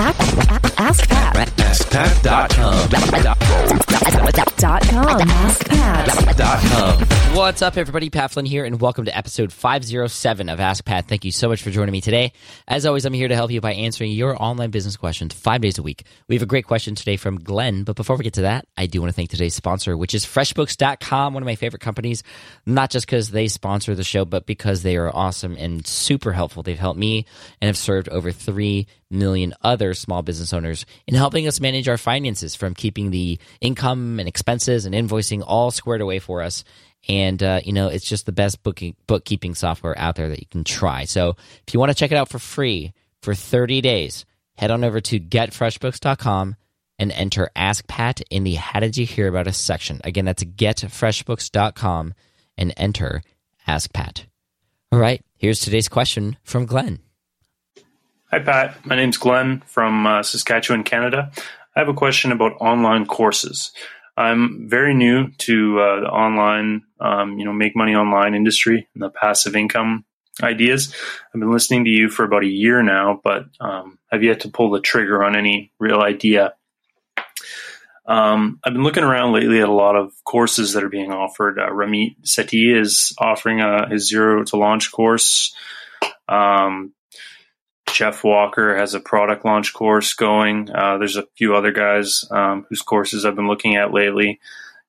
Ask Pat. AskPat.com. Dot com. AskPat. What's up, everybody? Pat Flynn here, and welcome to episode 507 of Ask Pat. Thank you so much for joining me today. As always, I'm here to help you by answering your online business questions five days a week. We have a great question today from Glenn, but before we get to that, I do want to thank today's sponsor, which is FreshBooks.com, one of my favorite companies, not just because they sponsor the show, but because they are awesome and super helpful. They've helped me and have served over 3 million other small business owners in helping us manage our finances from keeping the income and expenses and invoicing all squared away for us. And, uh, you know, it's just the best booking, bookkeeping software out there that you can try. So if you want to check it out for free for 30 days, head on over to getfreshbooks.com and enter Ask Pat in the How Did You Hear About Us section. Again, that's getfreshbooks.com and enter Ask Pat. All right, here's today's question from Glenn. Hi, Pat. My name's Glenn from uh, Saskatchewan, Canada. I have a question about online courses. I'm very new to uh, the online, um, you know, make money online industry and the passive income ideas. I've been listening to you for about a year now, but um, have yet to pull the trigger on any real idea. Um, I've been looking around lately at a lot of courses that are being offered. Uh, Ramit Sethi is offering a, his zero to launch course. Um, Jeff Walker has a product launch course going. Uh, there's a few other guys um, whose courses I've been looking at lately.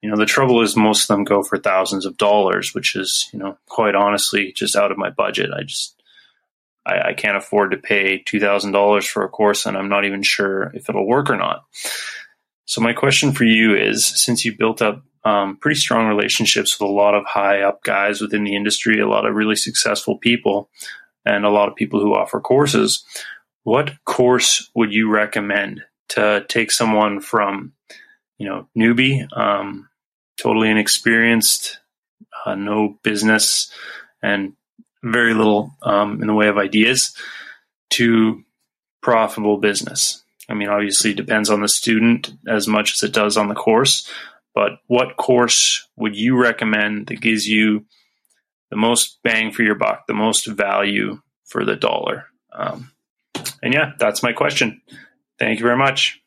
You know, the trouble is most of them go for thousands of dollars, which is, you know, quite honestly just out of my budget. I just, I, I can't afford to pay two thousand dollars for a course, and I'm not even sure if it'll work or not. So my question for you is, since you built up um, pretty strong relationships with a lot of high up guys within the industry, a lot of really successful people, and a lot of people who offer courses. What course would you recommend to take someone from, you know, newbie, um, totally inexperienced, uh, no business, and very little um, in the way of ideas, to profitable business? I mean, obviously, it depends on the student as much as it does on the course. But what course would you recommend that gives you the most bang for your buck, the most value for the dollar. Um, and yeah, that's my question. Thank you very much.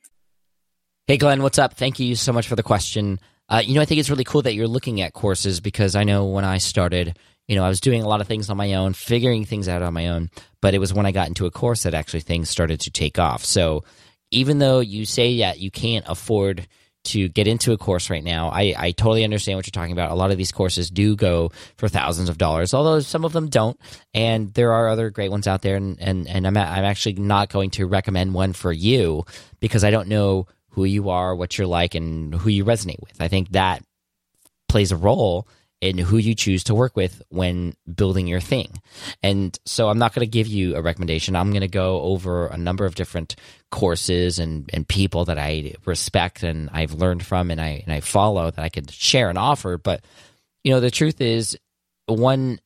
Hey, Glenn, what's up? Thank you so much for the question. Uh, you know, I think it's really cool that you're looking at courses because I know when I started, you know, I was doing a lot of things on my own, figuring things out on my own. But it was when I got into a course that actually things started to take off. So even though you say that you can't afford to get into a course right now. I, I totally understand what you're talking about. A lot of these courses do go for thousands of dollars, although some of them don't. And there are other great ones out there. And, and, and I'm, I'm actually not going to recommend one for you because I don't know who you are, what you're like, and who you resonate with. I think that plays a role in who you choose to work with when building your thing. And so I'm not going to give you a recommendation. I'm going to go over a number of different courses and, and people that I respect and I've learned from and I and I follow that I could share and offer. But you know, the truth is one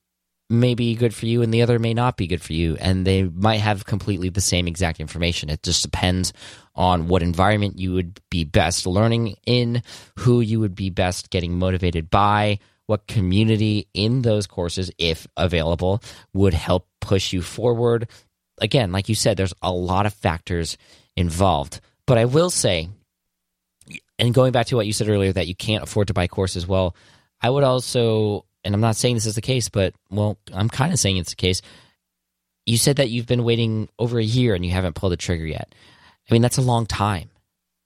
may be good for you and the other may not be good for you and they might have completely the same exact information it just depends on what environment you would be best learning in who you would be best getting motivated by what community in those courses, if available, would help push you forward. Again, like you said, there's a lot of factors involved. But I will say, and going back to what you said earlier, that you can't afford to buy courses, well, I would also, and I'm not saying this is the case, but well, I'm kind of saying it's the case. You said that you've been waiting over a year and you haven't pulled the trigger yet. I mean, that's a long time.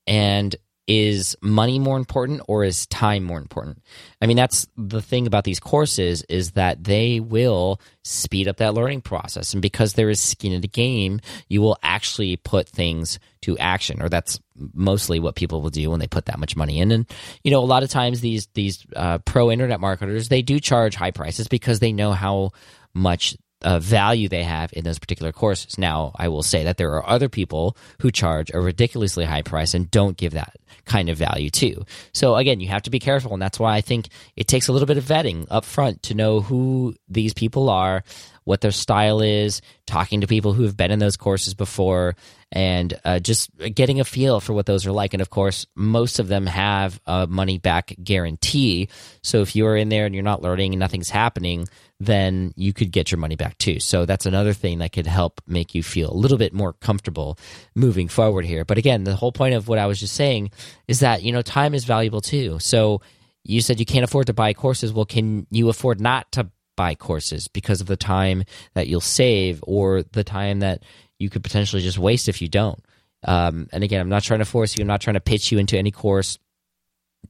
And is money more important or is time more important? I mean that's the thing about these courses is that they will speed up that learning process. And because there is skin in the game you will actually put things to action or that's mostly what people will do when they put that much money in. And you know a lot of times these these uh, pro internet marketers they do charge high prices because they know how much uh, value they have in those particular courses. Now, I will say that there are other people who charge a ridiculously high price and don't give that kind of value too. So again, you have to be careful, and that's why I think it takes a little bit of vetting up front to know who these people are, what their style is, talking to people who have been in those courses before, and uh, just getting a feel for what those are like. And of course, most of them have a money back guarantee. So if you're in there and you're not learning and nothing's happening, then you could get your money back too. So that's another thing that could help make you feel a little bit more comfortable moving forward here. But again, the whole point of what I was just saying is that, you know, time is valuable too. So you said you can't afford to buy courses. Well, can you afford not to buy courses because of the time that you'll save or the time that you could potentially just waste if you don't? Um, and again, I'm not trying to force you. I'm not trying to pitch you into any course.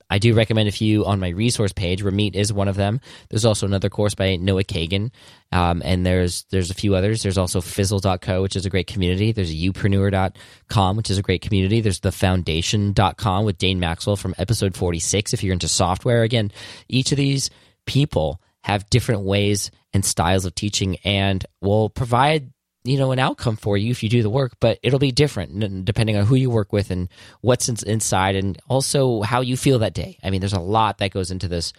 I do recommend a few on my resource page. Ramit is one of them. There's also another course by Noah Kagan, um, and there's there's a few others. There's also Fizzle.co, which is a great community. There's Youpreneur.com, which is a great community. There's the Foundation.com with Dane Maxwell from episode 46. If you're into software, again, each of these people have different ways and styles of teaching, and will provide you know an outcome for you if you do the work but it'll be different depending on who you work with and what's inside and also how you feel that day i mean there's a lot that goes into this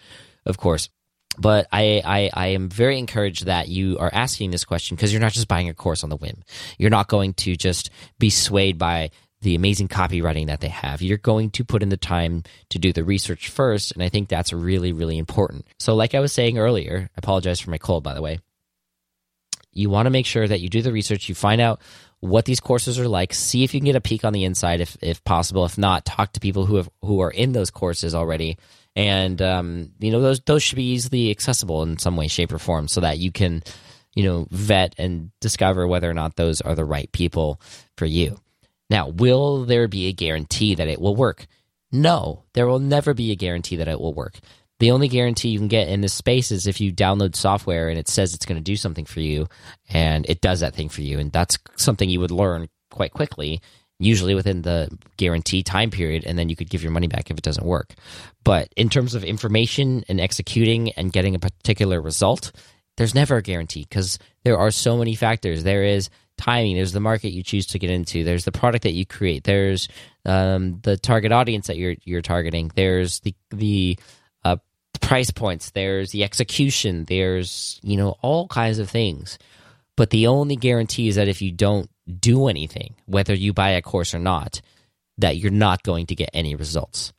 of course but I, I, I am very encouraged that you are asking this question because you're not just buying a course on the whim. You're not going to just be swayed by the amazing copywriting that they have. You're going to put in the time to do the research first, and I think that's really, really important. So, like I was saying earlier, I apologize for my cold, by the way you want to make sure that you do the research, you find out what these courses are like, see if you can get a peek on the inside if if possible. If not, talk to people who have who are in those courses already. And um, you know those those should be easily accessible in some way, shape, or form, so that you can, you know, vet and discover whether or not those are the right people for you. Now, will there be a guarantee that it will work? No, there will never be a guarantee that it will work. The only guarantee you can get in this space is if you download software and it says it's going to do something for you and it does that thing for you and that's something you would learn quite quickly usually within the guarantee time period and then you could give your money back if it doesn't work. But in terms of information and executing and getting a particular result there's never a guarantee because there are so many factors. There is timing there's the market you choose to get into there's the product that you create there's um, the target audience that you're you're targeting there's the the price points, there's the execution, there's, you know, all kinds of things. But the only guarantee is that if you don't do anything, whether you buy a course or not, that you're not going to get any results.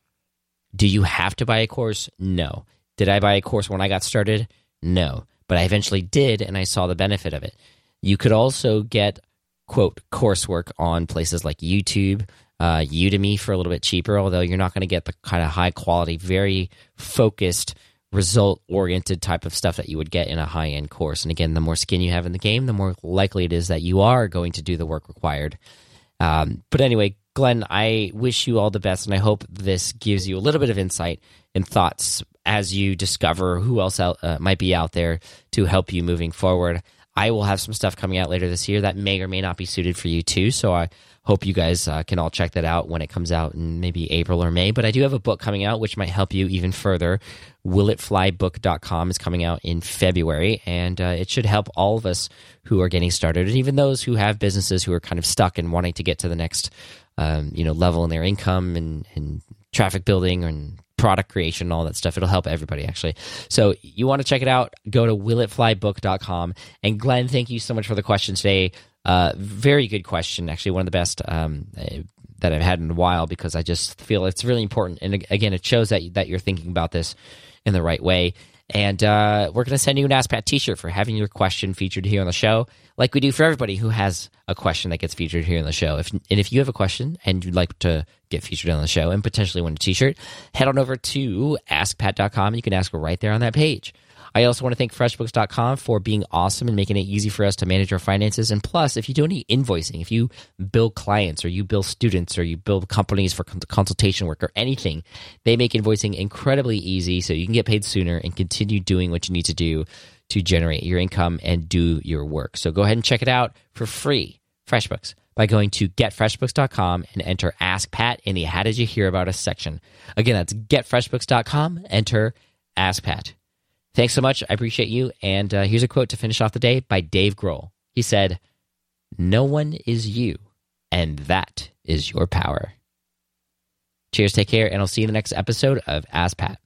Do you have to buy a course? No. Did I buy a course when I got started? No. But I eventually did, and I saw the benefit of it. You could also get, quote, coursework on places like YouTube, uh, Udemy for a little bit cheaper, although you're not going to get the kind of high quality, very focused, result oriented type of stuff that you would get in a high end course. And again, the more skin you have in the game, the more likely it is that you are going to do the work required. Um, but anyway, Glenn, I wish you all the best, and I hope this gives you a little bit of insight and thoughts as you discover who else out, uh, might be out there to help you moving forward. I will have some stuff coming out later this year that may or may not be suited for you too. So I hope you guys uh, can all check that out when it comes out in maybe April or May. But I do have a book coming out which might help you even further. WillItFlyBook.com is coming out in February, and uh, it should help all of us who are getting started, and even those who have businesses who are kind of stuck and wanting to get to the next, um, you know, level in their income and, and traffic building and product creation and all that stuff. It'll help everybody actually. So you want to check it out, go to willitflybook.com. And Glenn, thank you so much for the question today. Uh, very good question. Actually, one of the best um, uh, that I've had in a while because I just feel it's really important. And again, it shows that that you're thinking about this in the right way. And uh, we're going to send you an Ask Pat T-shirt for having your question featured here on the show, like we do for everybody who has a question that gets featured here on the show. If and if you have a question and you'd like to get featured on the show and potentially win a T-shirt, head on over to AskPat.com. You can ask right there on that page. I also want to thank FreshBooks.com for being awesome and making it easy for us to manage our finances. And plus, if you do any invoicing, if you bill clients or you bill students or you bill companies for consultation work or anything, they make invoicing incredibly easy so you can get paid sooner and continue doing what you need to do to generate your income and do your work. So go ahead and check it out for free. FreshBooks by going to getfreshbooks.com and enter Ask Pat in the How Did You Hear About Us section. Again, that's getfreshbooks.com, enter Ask Pat. Thanks so much. I appreciate you. And uh, here's a quote to finish off the day by Dave Grohl. He said, No one is you, and that is your power. Cheers, take care, and I'll see you in the next episode of Ask Pat.